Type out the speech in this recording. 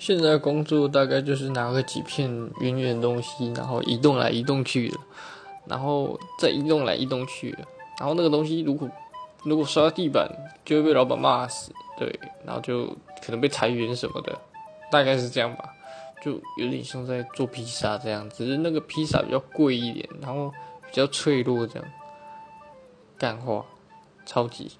现在工作大概就是拿个几片圆圆的东西，然后移动来移动去，然后再移动来移动去，然后那个东西如果如果摔到地板，就会被老板骂死，对，然后就可能被裁员什么的，大概是这样吧，就有点像在做披萨这样，只是那个披萨比较贵一点，然后比较脆弱这样，干话，超级。